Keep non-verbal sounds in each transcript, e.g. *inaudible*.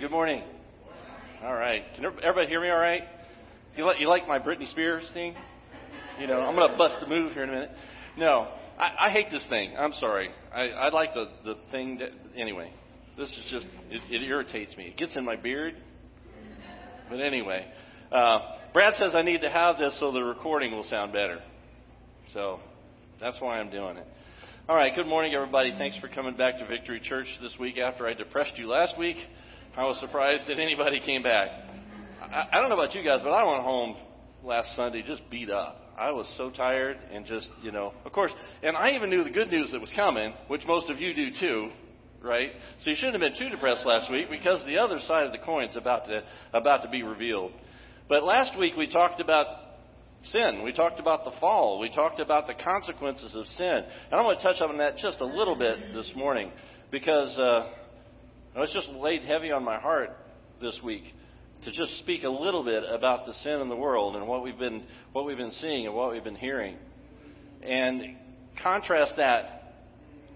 Good morning. All right. Can everybody hear me all right? You like, you like my Britney Spears thing? You know, I'm going to bust the move here in a minute. No, I, I hate this thing. I'm sorry. I, I like the, the thing that, anyway, this is just, it, it irritates me. It gets in my beard. But anyway, uh, Brad says I need to have this so the recording will sound better. So that's why I'm doing it. All right. Good morning, everybody. Thanks for coming back to Victory Church this week after I depressed you last week. I was surprised that anybody came back. I, I don't know about you guys, but I went home last Sunday just beat up. I was so tired and just, you know, of course, and I even knew the good news that was coming, which most of you do too, right? So you shouldn't have been too depressed last week because the other side of the coin's about to about to be revealed. But last week we talked about sin. We talked about the fall. We talked about the consequences of sin. And I'm going to touch on that just a little bit this morning because uh, it's just laid heavy on my heart this week to just speak a little bit about the sin in the world and what we've been what we've been seeing and what we've been hearing, and contrast that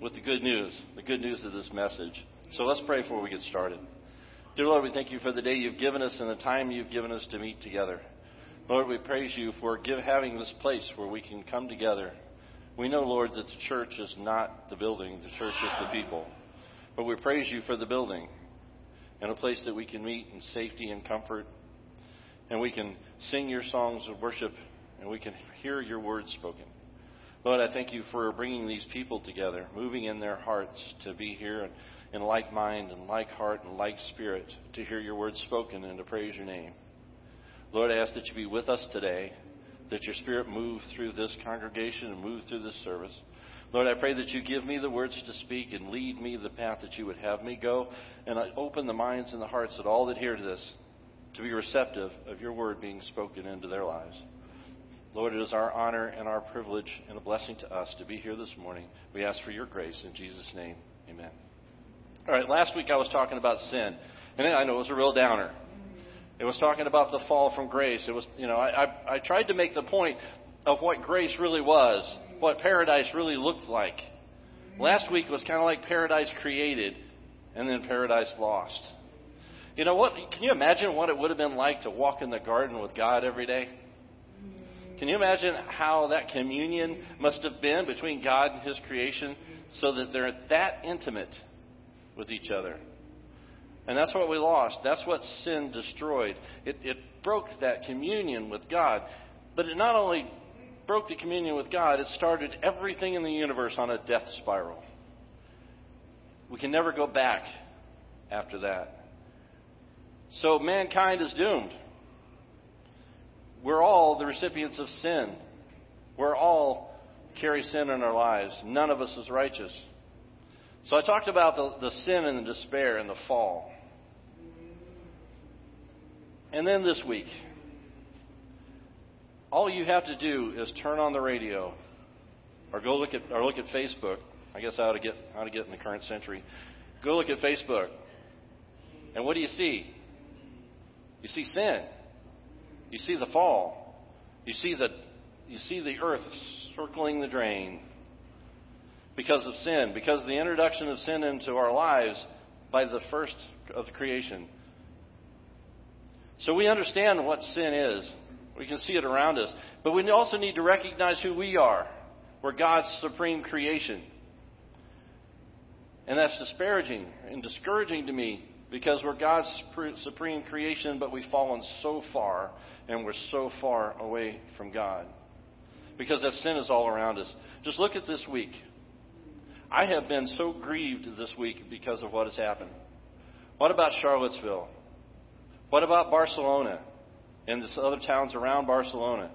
with the good news, the good news of this message. So let's pray before we get started. Dear Lord, we thank you for the day you've given us and the time you've given us to meet together. Lord, we praise you for give, having this place where we can come together. We know, Lord, that the church is not the building, the church is the people. But we praise you for the building and a place that we can meet in safety and comfort. And we can sing your songs of worship and we can hear your words spoken. Lord, I thank you for bringing these people together, moving in their hearts to be here in like mind and like heart and like spirit to hear your words spoken and to praise your name. Lord, I ask that you be with us today, that your spirit move through this congregation and move through this service. Lord, I pray that you give me the words to speak and lead me the path that you would have me go. And I open the minds and the hearts of all that hear to this to be receptive of your word being spoken into their lives. Lord, it is our honor and our privilege and a blessing to us to be here this morning. We ask for your grace in Jesus' name. Amen. All right, last week I was talking about sin. And I know it was a real downer. It was talking about the fall from grace. It was, you know, I, I, I tried to make the point of what grace really was what paradise really looked like. Last week was kind of like paradise created and then paradise lost. You know what? Can you imagine what it would have been like to walk in the garden with God every day? Can you imagine how that communion must have been between God and His creation so that they're that intimate with each other? And that's what we lost. That's what sin destroyed. It, it broke that communion with God. But it not only broke the communion with God, it started everything in the universe on a death spiral. We can never go back after that. So mankind is doomed. We're all the recipients of sin. We're all carry sin in our lives. None of us is righteous. So I talked about the, the sin and the despair and the fall. And then this week, all you have to do is turn on the radio or go look at or look at Facebook. I guess ought to get how to get in the current century. Go look at Facebook. And what do you see? You see sin. You see the fall. You see the you see the earth circling the drain because of sin, because of the introduction of sin into our lives by the first of the creation. So we understand what sin is. We can see it around us. But we also need to recognize who we are. We're God's supreme creation. And that's disparaging and discouraging to me because we're God's supreme creation, but we've fallen so far and we're so far away from God. Because that sin is all around us. Just look at this week. I have been so grieved this week because of what has happened. What about Charlottesville? What about Barcelona? And the other towns around Barcelona.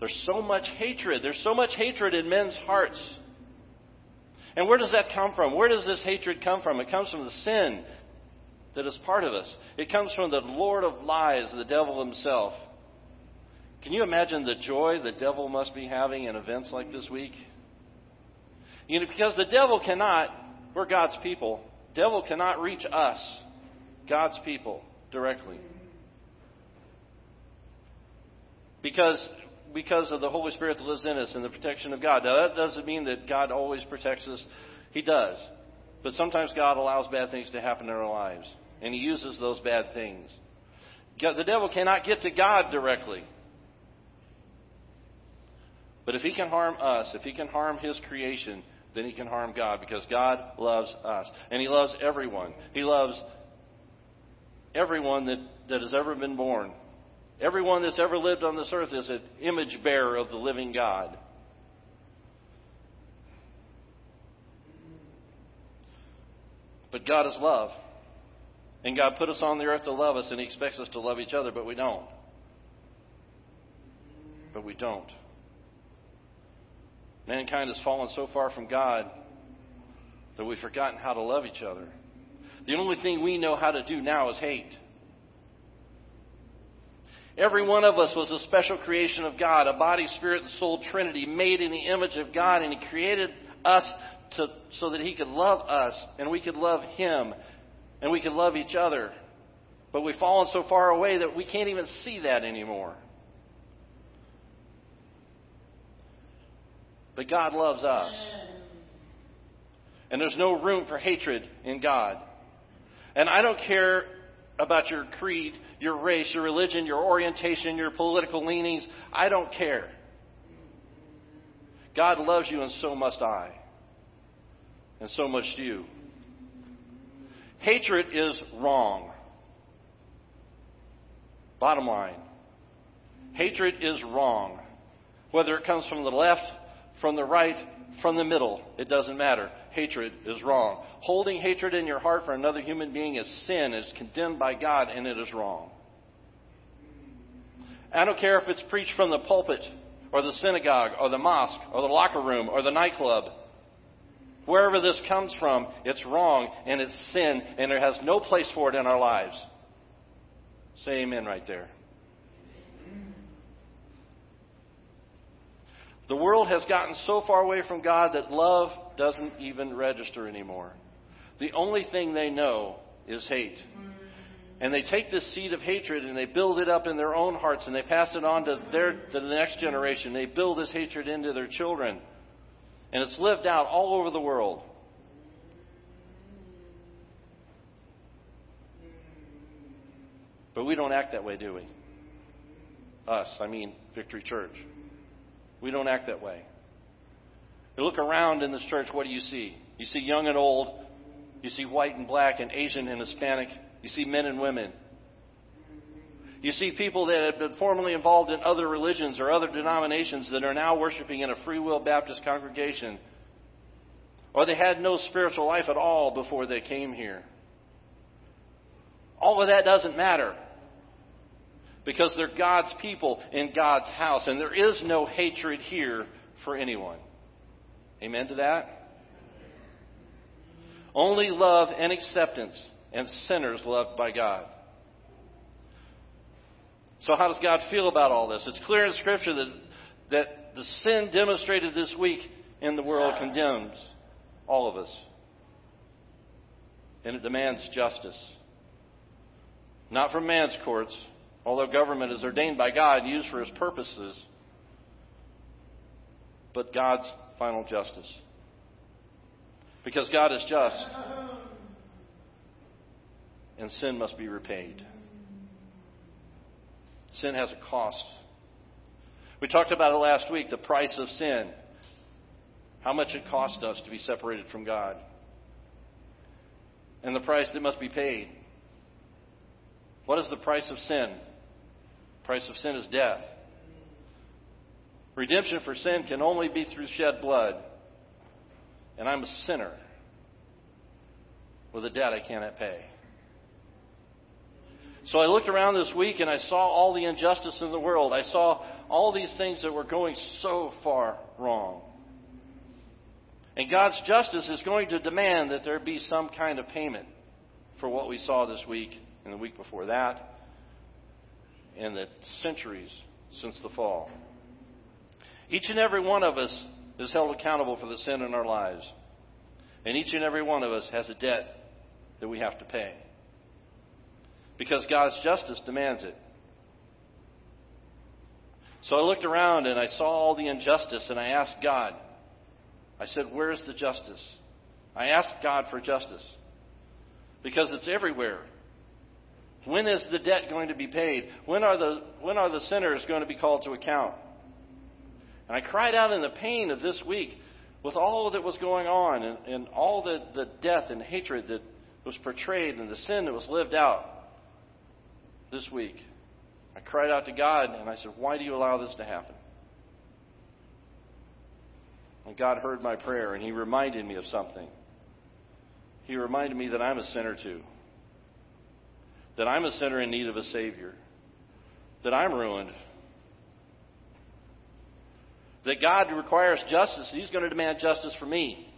There's so much hatred. There's so much hatred in men's hearts. And where does that come from? Where does this hatred come from? It comes from the sin that is part of us. It comes from the Lord of lies, the devil himself. Can you imagine the joy the devil must be having in events like this week? You know, because the devil cannot, we're God's people, devil cannot reach us, God's people, directly. Because because of the Holy Spirit that lives in us and the protection of God. Now, that doesn't mean that God always protects us. He does. But sometimes God allows bad things to happen in our lives, and He uses those bad things. The devil cannot get to God directly. But if he can harm us, if he can harm his creation, then he can harm God because God loves us. And he loves everyone. He loves everyone that, that has ever been born. Everyone that's ever lived on this earth is an image bearer of the living God. But God is love. And God put us on the earth to love us, and He expects us to love each other, but we don't. But we don't. Mankind has fallen so far from God that we've forgotten how to love each other. The only thing we know how to do now is hate. Every one of us was a special creation of God, a body, spirit, and soul trinity made in the image of God, and He created us to, so that He could love us, and we could love Him, and we could love each other. But we've fallen so far away that we can't even see that anymore. But God loves us. And there's no room for hatred in God. And I don't care about your creed, your race, your religion, your orientation, your political leanings. I don't care. God loves you, and so must I. And so must you. Hatred is wrong. Bottom line. Hatred is wrong. Whether it comes from the left, from the right, from the middle, it doesn't matter. Hatred is wrong. Holding hatred in your heart for another human being is sin, is condemned by God, and it is wrong. I don't care if it's preached from the pulpit, or the synagogue, or the mosque, or the locker room, or the nightclub. Wherever this comes from, it's wrong, and it's sin, and there has no place for it in our lives. Say amen right there. The world has gotten so far away from God that love doesn't even register anymore. The only thing they know is hate. And they take this seed of hatred and they build it up in their own hearts and they pass it on to, their, to the next generation. They build this hatred into their children. And it's lived out all over the world. But we don't act that way, do we? Us, I mean Victory Church. We don't act that way. You look around in this church, what do you see? You see young and old. You see white and black and Asian and Hispanic. You see men and women. You see people that have been formerly involved in other religions or other denominations that are now worshiping in a Free Will Baptist congregation. Or they had no spiritual life at all before they came here. All of that doesn't matter because they're God's people in God's house, and there is no hatred here for anyone. Amen to that? Only love and acceptance, and sinners loved by God. So, how does God feel about all this? It's clear in Scripture that, that the sin demonstrated this week in the world condemns all of us. And it demands justice. Not from man's courts, although government is ordained by God and used for his purposes, but God's final justice. Because God is just, and sin must be repaid. Sin has a cost. We talked about it last week the price of sin. How much it cost us to be separated from God. And the price that must be paid. What is the price of sin? Price of sin is death. Redemption for sin can only be through shed blood. And I'm a sinner with a debt I cannot pay. So I looked around this week and I saw all the injustice in the world. I saw all these things that were going so far wrong. And God's justice is going to demand that there be some kind of payment for what we saw this week and the week before that and the centuries since the fall. Each and every one of us is held accountable for the sin in our lives. And each and every one of us has a debt that we have to pay. Because God's justice demands it. So I looked around and I saw all the injustice and I asked God, I said, Where's the justice? I asked God for justice because it's everywhere. When is the debt going to be paid? When are the, when are the sinners going to be called to account? And I cried out in the pain of this week with all that was going on and, and all the, the death and hatred that was portrayed and the sin that was lived out this week. I cried out to God and I said, Why do you allow this to happen? And God heard my prayer and He reminded me of something. He reminded me that I'm a sinner too. That I'm a sinner in need of a Savior. That I'm ruined. That God requires justice. He's going to demand justice for me.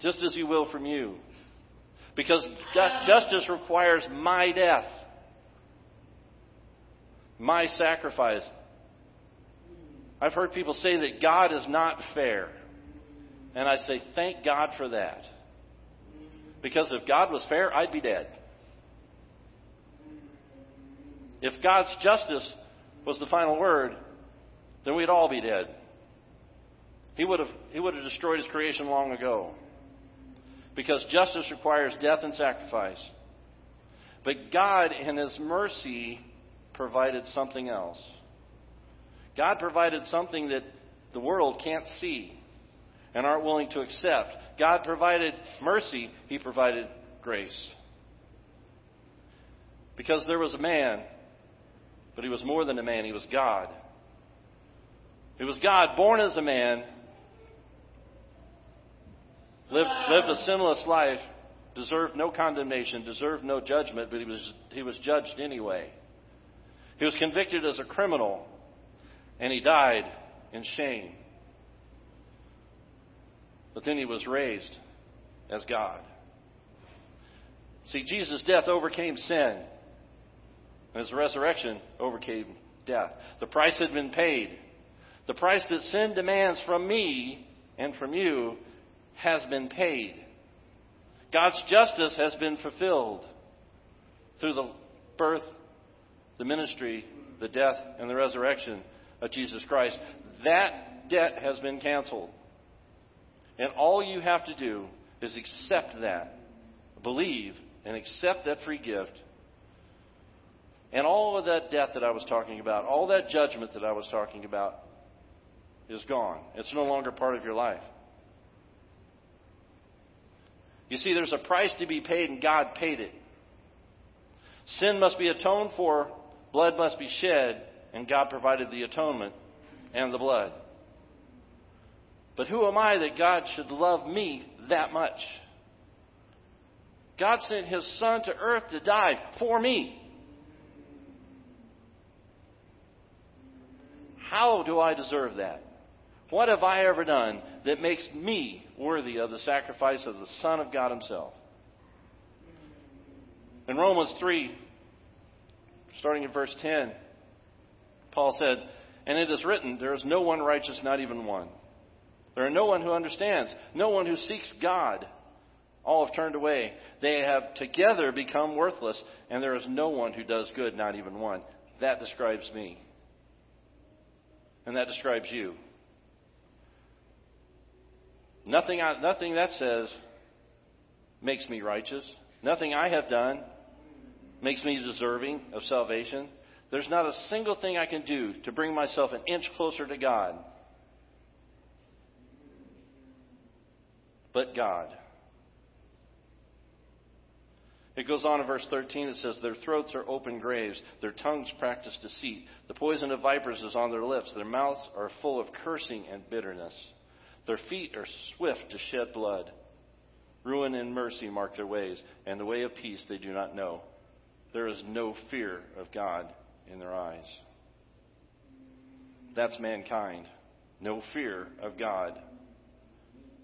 Just as He will from you. Because justice requires my death, my sacrifice, I've heard people say that God is not fair. And I say, thank God for that. Because if God was fair, I'd be dead. If God's justice was the final word, then we'd all be dead. He would have, he would have destroyed his creation long ago. Because justice requires death and sacrifice. But God, in his mercy, provided something else. God provided something that the world can't see and aren't willing to accept. God provided mercy, He provided grace. Because there was a man, but he was more than a man, he was God. He was God, born as a man, lived, lived a sinless life, deserved no condemnation, deserved no judgment, but he was, he was judged anyway. He was convicted as a criminal and he died in shame. But then he was raised as God. See, Jesus' death overcame sin, and his resurrection overcame death. The price had been paid. The price that sin demands from me and from you has been paid. God's justice has been fulfilled through the birth, the ministry, the death, and the resurrection of Jesus Christ. That debt has been canceled. And all you have to do is accept that, believe, and accept that free gift. And all of that debt that I was talking about, all that judgment that I was talking about, is gone. It's no longer part of your life. You see, there's a price to be paid, and God paid it. Sin must be atoned for, blood must be shed, and God provided the atonement and the blood. But who am I that God should love me that much? God sent His Son to earth to die for me. How do I deserve that? What have I ever done that makes me worthy of the sacrifice of the Son of God Himself? In Romans 3, starting in verse 10, Paul said, And it is written, There is no one righteous, not even one. There are no one who understands, no one who seeks God. All have turned away. They have together become worthless, and there is no one who does good, not even one. That describes me. And that describes you. Nothing, I, nothing that says makes me righteous. Nothing I have done makes me deserving of salvation. There's not a single thing I can do to bring myself an inch closer to God. But God. It goes on in verse 13. It says, Their throats are open graves. Their tongues practice deceit. The poison of vipers is on their lips. Their mouths are full of cursing and bitterness. Their feet are swift to shed blood. Ruin and mercy mark their ways, and the way of peace they do not know. there is no fear of God in their eyes. That's mankind. No fear of God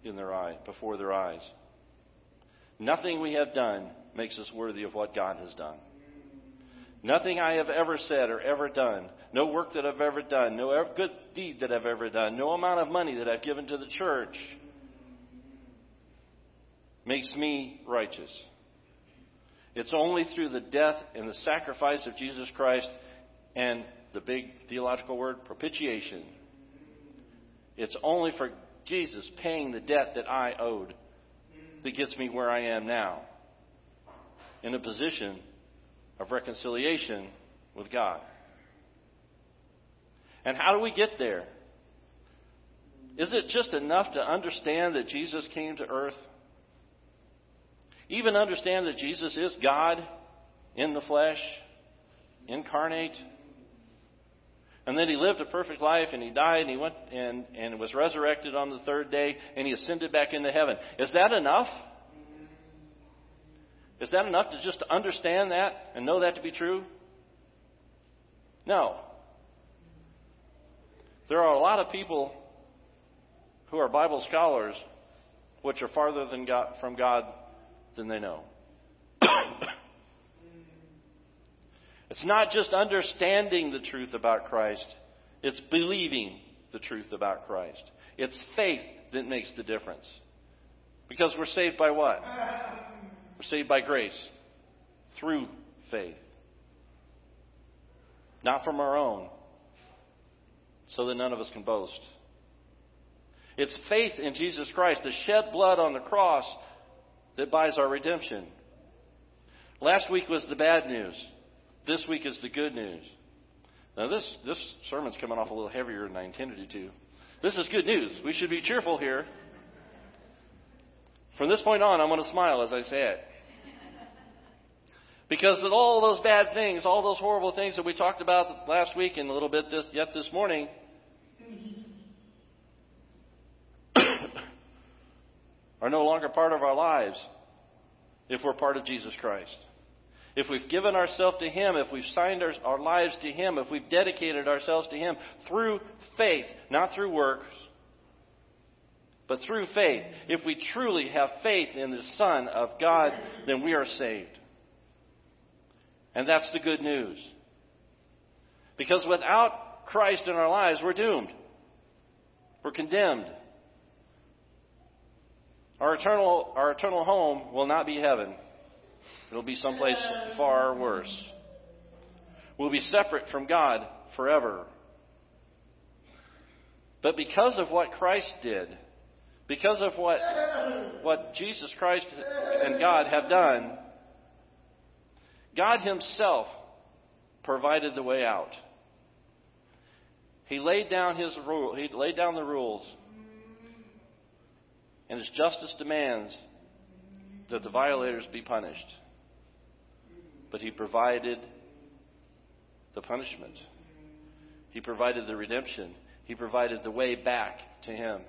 in their eye, before their eyes. Nothing we have done makes us worthy of what God has done. Nothing I have ever said or ever done, no work that I've ever done, no good deed that I've ever done, no amount of money that I've given to the church makes me righteous. It's only through the death and the sacrifice of Jesus Christ and the big theological word, propitiation. It's only for Jesus paying the debt that I owed that gets me where I am now in a position of reconciliation with God. And how do we get there? Is it just enough to understand that Jesus came to earth? Even understand that Jesus is God in the flesh, incarnate, and then he lived a perfect life and he died and he went and, and was resurrected on the third day and he ascended back into heaven. Is that enough? Is that enough to just understand that and know that to be true? No. There are a lot of people who are Bible scholars which are farther than God, from God than they know. *coughs* it's not just understanding the truth about Christ, it's believing the truth about Christ. It's faith that makes the difference. Because we're saved by what? We're saved by grace through faith. Not from our own, so that none of us can boast. It's faith in Jesus Christ, the shed blood on the cross that buys our redemption. Last week was the bad news. This week is the good news. Now, this, this sermon's coming off a little heavier than I intended it to. This is good news. We should be cheerful here. From this point on, I'm going to smile as I say it. Because of all those bad things, all those horrible things that we talked about last week and a little bit this, yet this morning, *coughs* are no longer part of our lives if we're part of Jesus Christ. If we've given ourselves to Him, if we've signed our, our, lives to Him, if we've dedicated ourselves to Him through faith, not through works, but through faith, if we truly have faith in the Son of God, then we are saved. And that's the good news. Because without Christ in our lives, we're doomed. We're condemned. Our eternal, our eternal home will not be heaven. It'll be someplace far worse. We'll be separate from God forever. But because of what Christ did, because of what, what Jesus Christ and God have done, God Himself provided the way out. He laid down His rule. He laid down the rules and his justice demands that the violators be punished. But he provided the punishment. He provided the redemption. He provided the way back to him.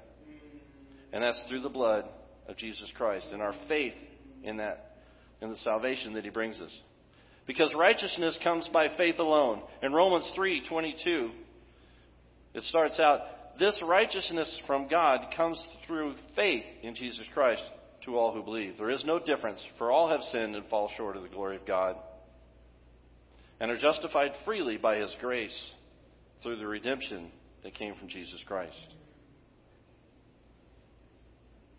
And that's through the blood of Jesus Christ and our faith in that, in the salvation that he brings us. Because righteousness comes by faith alone. In Romans 3:22, it starts out, this righteousness from God comes through faith in Jesus Christ to all who believe. There is no difference, for all have sinned and fall short of the glory of God, and are justified freely by His grace through the redemption that came from Jesus Christ.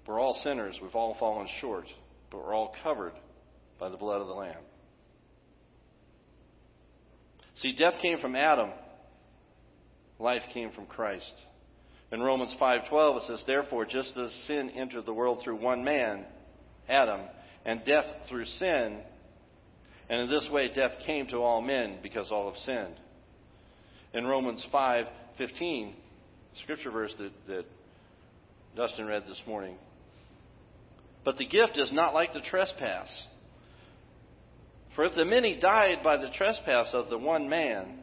We're all sinners. We've all fallen short, but we're all covered by the blood of the Lamb. See, death came from Adam. Life came from Christ. In Romans 5:12 it says, "Therefore, just as sin entered the world through one man, Adam, and death through sin, and in this way death came to all men because all have sinned." In Romans 5:15, scripture verse that, that Dustin read this morning. But the gift is not like the trespass. For if the many died by the trespass of the one man,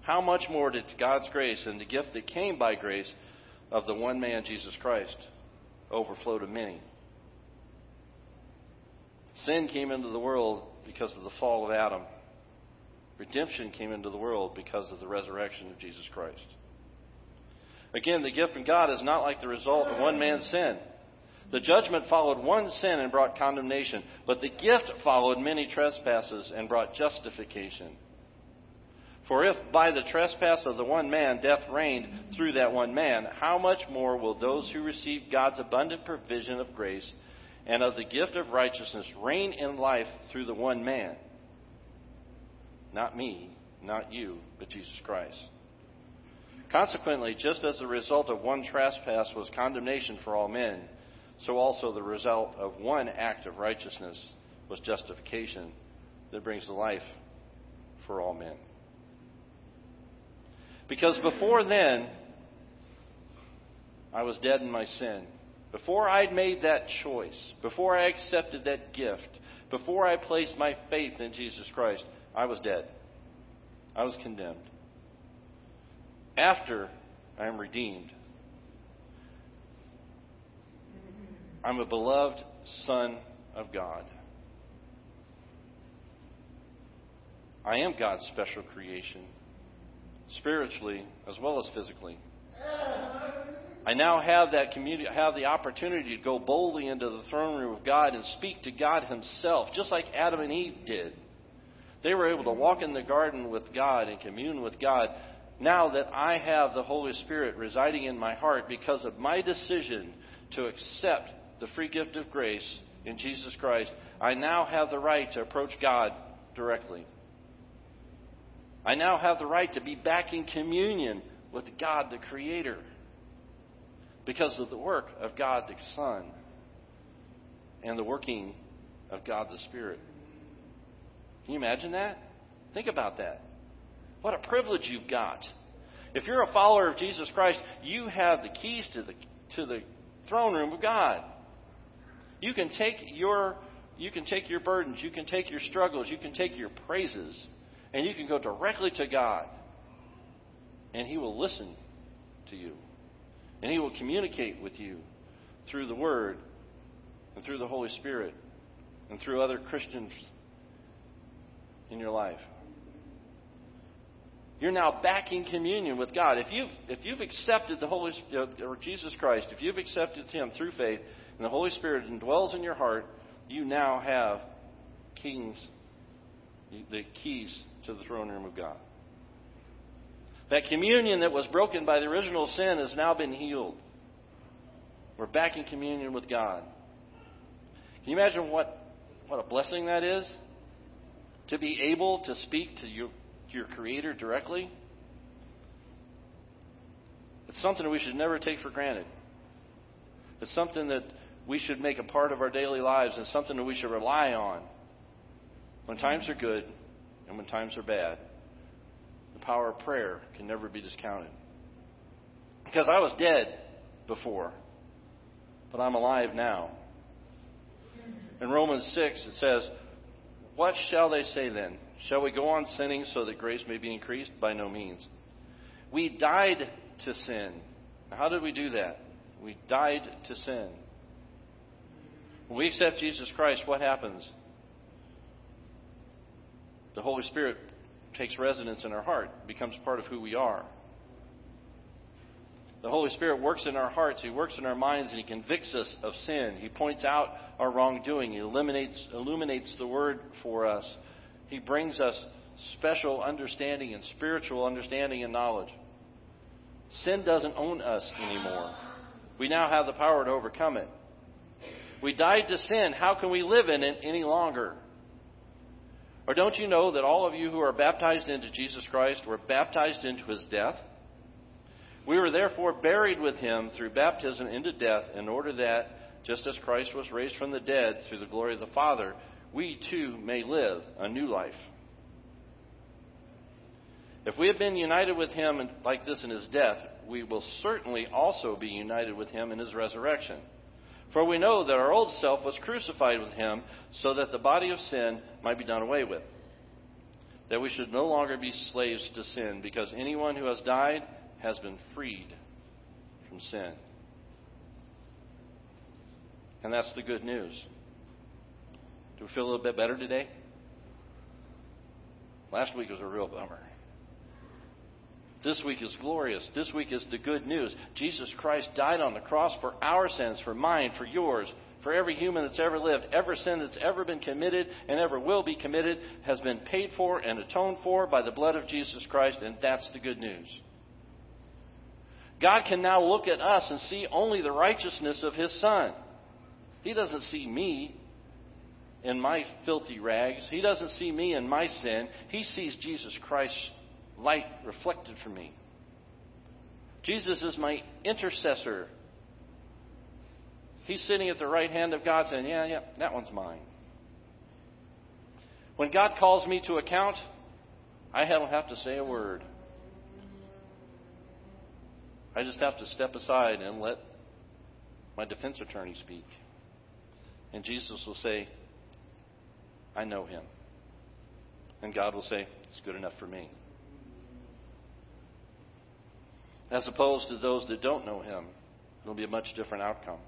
how much more did God's grace and the gift that came by grace of the one man, Jesus Christ, overflow to many? Sin came into the world because of the fall of Adam. Redemption came into the world because of the resurrection of Jesus Christ. Again, the gift from God is not like the result of one man's sin. The judgment followed one sin and brought condemnation, but the gift followed many trespasses and brought justification. For if by the trespass of the one man death reigned through that one man, how much more will those who receive God's abundant provision of grace and of the gift of righteousness reign in life through the one man? Not me, not you, but Jesus Christ. Consequently, just as the result of one trespass was condemnation for all men, so also the result of one act of righteousness was justification that brings life for all men. Because before then, I was dead in my sin. Before I'd made that choice, before I accepted that gift, before I placed my faith in Jesus Christ, I was dead. I was condemned. After I am redeemed, I'm a beloved Son of God. I am God's special creation, spiritually as well as physically. I now have that community, have the opportunity to go boldly into the throne room of God and speak to God Himself, just like Adam and Eve did. They were able to walk in the garden with God and commune with God. Now that I have the Holy Spirit residing in my heart because of my decision to accept the free gift of grace in Jesus Christ, I now have the right to approach God directly. I now have the right to be back in communion with God the Creator because of the work of God the Son and the working of God the Spirit. Can you imagine that? Think about that. What a privilege you've got. If you're a follower of Jesus Christ, you have the keys to the, to the throne room of God. You can take your you can take your burdens, you can take your struggles, you can take your praises, and you can go directly to God. And He will listen to you. And He will communicate with you through the Word and through the Holy Spirit and through other Christians in your life. You're now back in communion with God. If you've, if you've accepted the Holy uh, or Jesus Christ, if you've accepted Him through faith, and the Holy Spirit indwells in your heart, you now have kings, the keys to the throne room of God. That communion that was broken by the original sin has now been healed. We're back in communion with God. Can you imagine what, what a blessing that is? To be able to speak to your, your Creator directly? It's something we should never take for granted. It's something that we should make a part of our daily lives and something that we should rely on when times are good and when times are bad. The power of prayer can never be discounted. Because I was dead before, but I'm alive now. In Romans 6, it says, What shall they say then? Shall we go on sinning so that grace may be increased? By no means. We died to sin. How did we do that? We died to sin. When we accept Jesus Christ, what happens? The Holy Spirit takes residence in our heart, becomes part of who we are. The Holy Spirit works in our hearts, He works in our minds, and He convicts us of sin. He points out our wrongdoing, He illuminates, illuminates the Word for us. He brings us special understanding and spiritual understanding and knowledge. Sin doesn't own us anymore. We now have the power to overcome it. We died to sin. How can we live in it any longer? Or don't you know that all of you who are baptized into Jesus Christ were baptized into his death? We were therefore buried with him through baptism into death, in order that, just as Christ was raised from the dead through the glory of the Father, we too may live a new life. If we have been united with him like this in his death, we will certainly also be united with him in his resurrection. For we know that our old self was crucified with him so that the body of sin might be done away with. That we should no longer be slaves to sin, because anyone who has died has been freed from sin. And that's the good news. Do we feel a little bit better today? Last week was a real bummer. This week is glorious. This week is the good news. Jesus Christ died on the cross for our sins, for mine, for yours, for every human that's ever lived. Every sin that's ever been committed and ever will be committed has been paid for and atoned for by the blood of Jesus Christ, and that's the good news. God can now look at us and see only the righteousness of His Son. He doesn't see me in my filthy rags. He doesn't see me in my sin. He sees Jesus Christ's light reflected from me. Jesus is my intercessor. He's sitting at the right hand of God saying, Yeah, yeah, that one's mine. When God calls me to account, I don't have to say a word. I just have to step aside and let my defense attorney speak. And Jesus will say, I know him. And God will say, It's good enough for me. As opposed to those that don't know him, it'll be a much different outcome.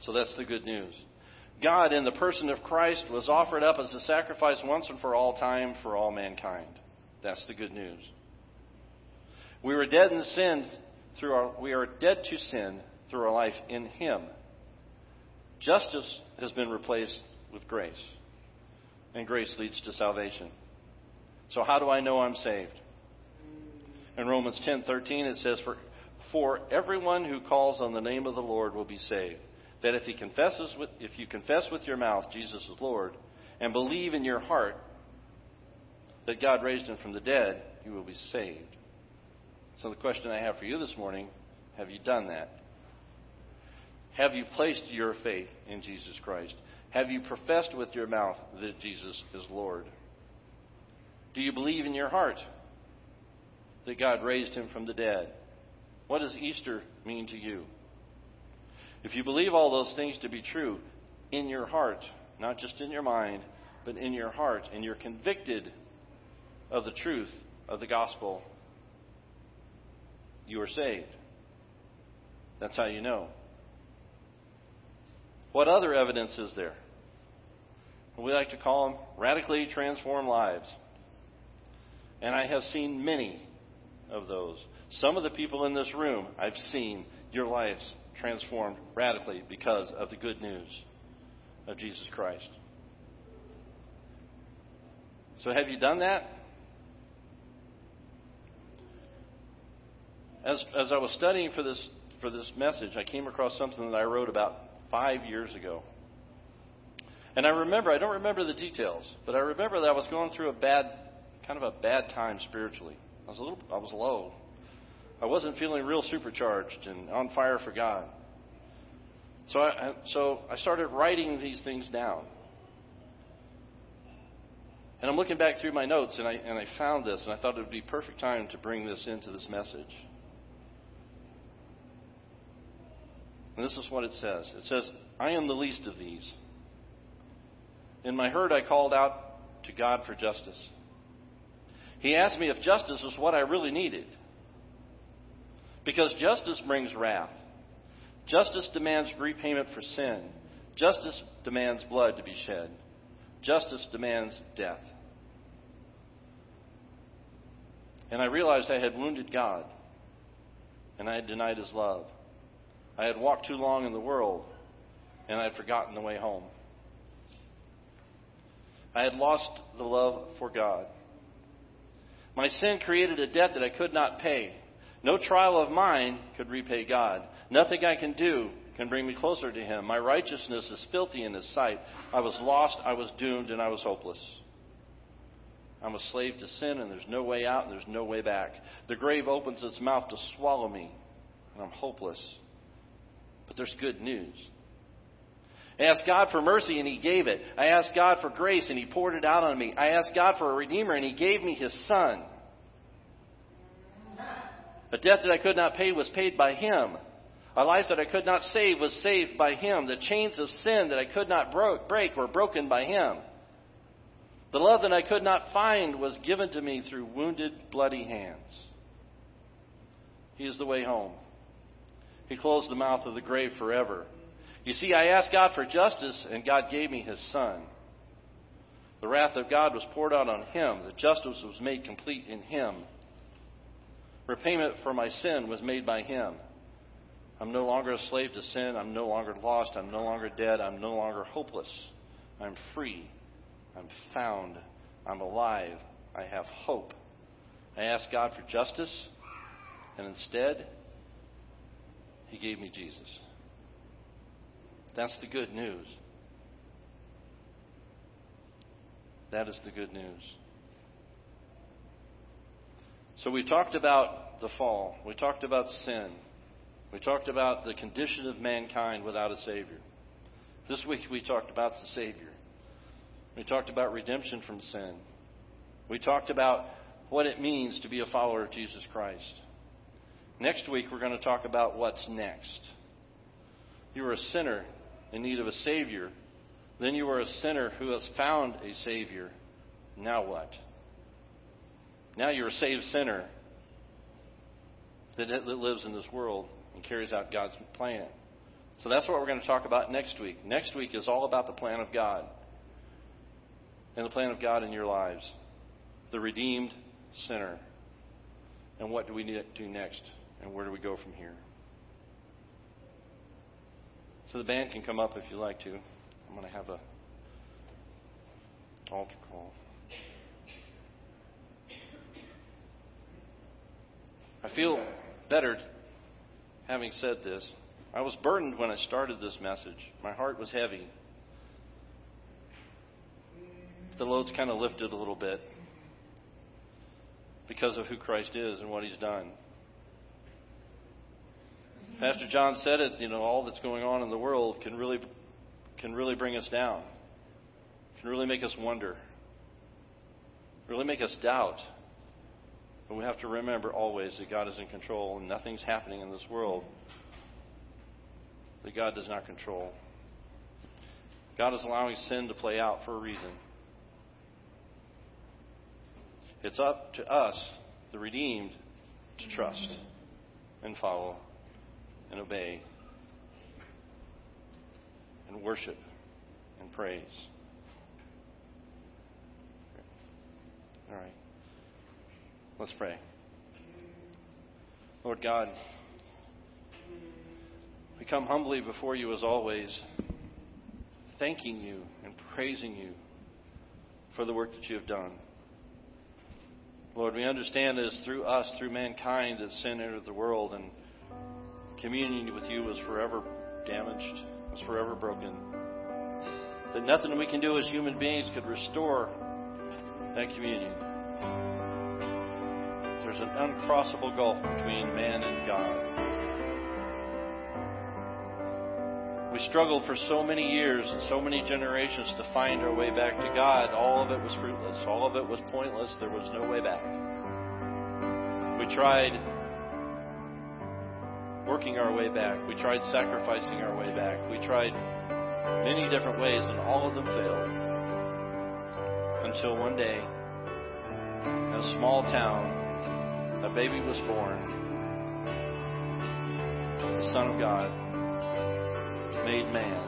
So that's the good news. God, in the person of Christ, was offered up as a sacrifice once and for all time for all mankind. That's the good news. We were dead in sin through our, we are dead to sin through our life in Him. Justice has been replaced with grace, and grace leads to salvation. So how do I know I'm saved? In Romans 10:13 it says for for everyone who calls on the name of the Lord will be saved. That if he confesses with if you confess with your mouth Jesus is Lord and believe in your heart that God raised him from the dead, you will be saved. So the question I have for you this morning, have you done that? Have you placed your faith in Jesus Christ? Have you professed with your mouth that Jesus is Lord? Do you believe in your heart that God raised him from the dead? What does Easter mean to you? If you believe all those things to be true in your heart, not just in your mind, but in your heart, and you're convicted of the truth of the gospel, you are saved. That's how you know. What other evidence is there? We like to call them radically transformed lives. And I have seen many of those. Some of the people in this room, I've seen your lives transformed radically because of the good news of Jesus Christ. So, have you done that? As, as I was studying for this, for this message, I came across something that I wrote about five years ago. And I remember, I don't remember the details, but I remember that I was going through a bad, kind of a bad time spiritually. I was a little, I was low. I wasn't feeling real supercharged and on fire for God. So I, so I started writing these things down. And I'm looking back through my notes, and I, and I found this, and I thought it would be perfect time to bring this into this message. And this is what it says it says, I am the least of these. In my hurt, I called out to God for justice. He asked me if justice was what I really needed. Because justice brings wrath. Justice demands repayment for sin. Justice demands blood to be shed. Justice demands death. And I realized I had wounded God, and I had denied his love. I had walked too long in the world, and I had forgotten the way home. I had lost the love for God. My sin created a debt that I could not pay. No trial of mine could repay God. Nothing I can do can bring me closer to Him. My righteousness is filthy in His sight. I was lost, I was doomed, and I was hopeless. I'm a slave to sin, and there's no way out, and there's no way back. The grave opens its mouth to swallow me, and I'm hopeless. But there's good news. I asked God for mercy and He gave it. I asked God for grace and He poured it out on me. I asked God for a Redeemer and He gave me His Son. A debt that I could not pay was paid by Him. A life that I could not save was saved by Him. The chains of sin that I could not break were broken by Him. The love that I could not find was given to me through wounded, bloody hands. He is the way home. He closed the mouth of the grave forever. You see, I asked God for justice, and God gave me His Son. The wrath of God was poured out on him. The justice was made complete in him. Repayment for my sin was made by him. I'm no longer a slave to sin. I'm no longer lost. I'm no longer dead. I'm no longer hopeless. I'm free. I'm found. I'm alive. I have hope. I asked God for justice, and instead, He gave me Jesus. That's the good news. That is the good news. So we talked about the fall. We talked about sin. We talked about the condition of mankind without a Savior. This week we talked about the Savior. We talked about redemption from sin. We talked about what it means to be a follower of Jesus Christ. Next week we're going to talk about what's next. You are a sinner in need of a Savior. Then you are a sinner who has found a Savior. Now what? Now you're a saved sinner that lives in this world and carries out God's plan. So that's what we're going to talk about next week. Next week is all about the plan of God and the plan of God in your lives. The redeemed sinner. And what do we need to do next? And where do we go from here? So the band can come up if you like to. I'm going to have a altar call. I feel better having said this. I was burdened when I started this message. My heart was heavy. The load's kind of lifted a little bit because of who Christ is and what he's done. Pastor John said it, you know, all that's going on in the world can really can really bring us down. Can really make us wonder. Really make us doubt. But we have to remember always that God is in control and nothing's happening in this world that God does not control. God is allowing sin to play out for a reason. It's up to us, the redeemed, to trust and follow and obey and worship and praise. All right. Let's pray. Lord God, we come humbly before you as always, thanking you and praising you for the work that you have done. Lord, we understand that it's through us, through mankind, that sin entered the world, and communion with you was forever damaged, was forever broken. That nothing we can do as human beings could restore that communion. There's an uncrossable gulf between man and God. We struggled for so many years and so many generations to find our way back to God. All of it was fruitless. All of it was pointless. There was no way back. We tried working our way back. We tried sacrificing our way back. We tried many different ways, and all of them failed. Until one day, in a small town, a baby was born. The Son of God made man,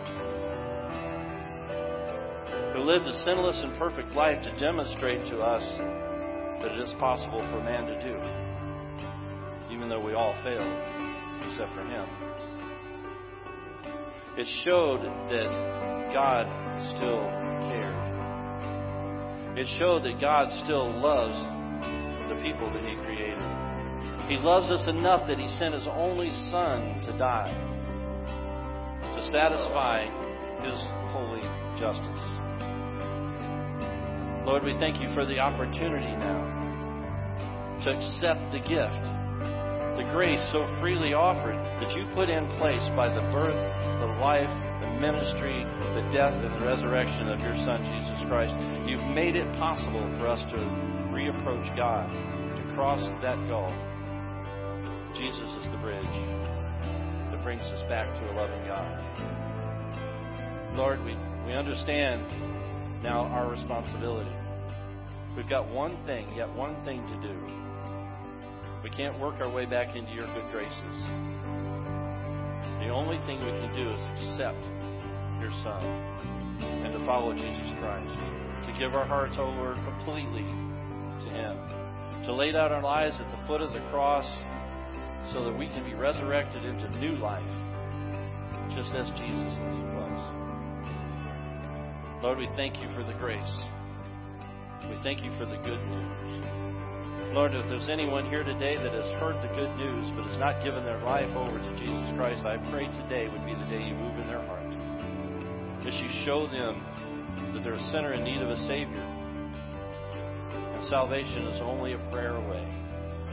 who lived a sinless and perfect life to demonstrate to us that it is possible for man to do, even though we all failed, except for him. It showed that God still cared. It showed that God still loves the people that He created. He loves us enough that He sent His only Son to die to satisfy His holy justice. Lord, we thank you for the opportunity now to accept the gift, the grace so freely offered that you put in place by the birth, the life, the ministry, the death, and the resurrection of your Son, Jesus Christ. You've made it possible for us to reapproach God, to cross that gulf. Jesus is the bridge that brings us back to a loving God. Lord, we, we understand now our responsibility. We've got one thing, yet one thing to do. We can't work our way back into your good graces. The only thing we can do is accept your Son and to follow Jesus Christ, to give our hearts over completely to Him, to lay down our lives at the foot of the cross so that we can be resurrected into new life, just as Jesus was. Lord, we thank you for the grace. We thank you for the good news. Lord, if there's anyone here today that has heard the good news but has not given their life over to Jesus Christ, I pray today would be the day you move in their heart. As you show them that they're a sinner in need of a Savior. And salvation is only a prayer away,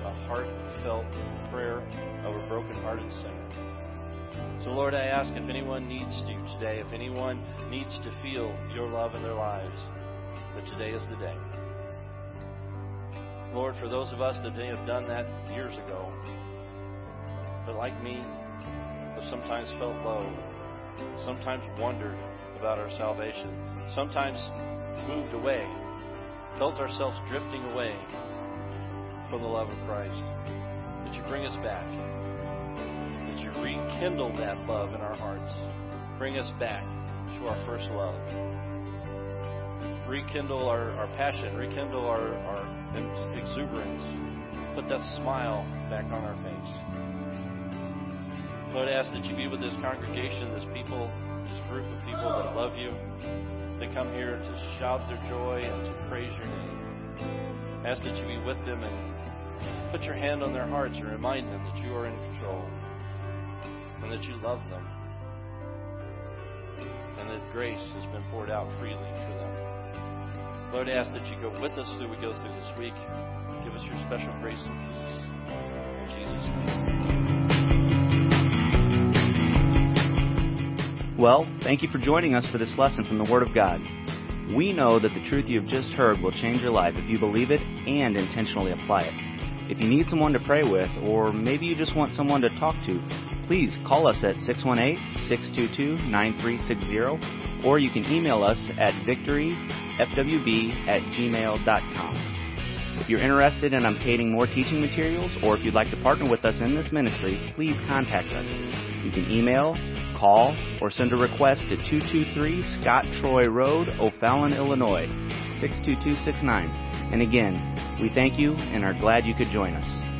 a heartfelt prayer of a broken-hearted sinner. So, Lord, I ask if anyone needs to today, if anyone needs to feel your love in their lives, that today is the day. Lord, for those of us that may have done that years ago, but like me, have sometimes felt low, sometimes wondered about our salvation, sometimes moved away, felt ourselves drifting away from the love of Christ, that you bring us back, that you rekindle that love in our hearts, bring us back to our first love rekindle our, our passion, rekindle our, our exuberance, put that smile back on our face. Lord, I ask that you be with this congregation, this people, this group of people that love you. They come here to shout their joy and to praise your name. I ask that you be with them and put your hand on their hearts and remind them that you are in control and that you love them and that grace has been poured out freely. Lord, I ask that you go with us through we go through this week. Give us your special grace and peace. In Jesus' name. Well, thank you for joining us for this lesson from the Word of God. We know that the truth you have just heard will change your life if you believe it and intentionally apply it. If you need someone to pray with, or maybe you just want someone to talk to, please call us at 618 622 9360 or you can email us at victoryfwb at gmail.com. If you're interested in obtaining more teaching materials, or if you'd like to partner with us in this ministry, please contact us. You can email, call, or send a request to 223 Scott Troy Road, O'Fallon, Illinois, 62269. And again, we thank you and are glad you could join us.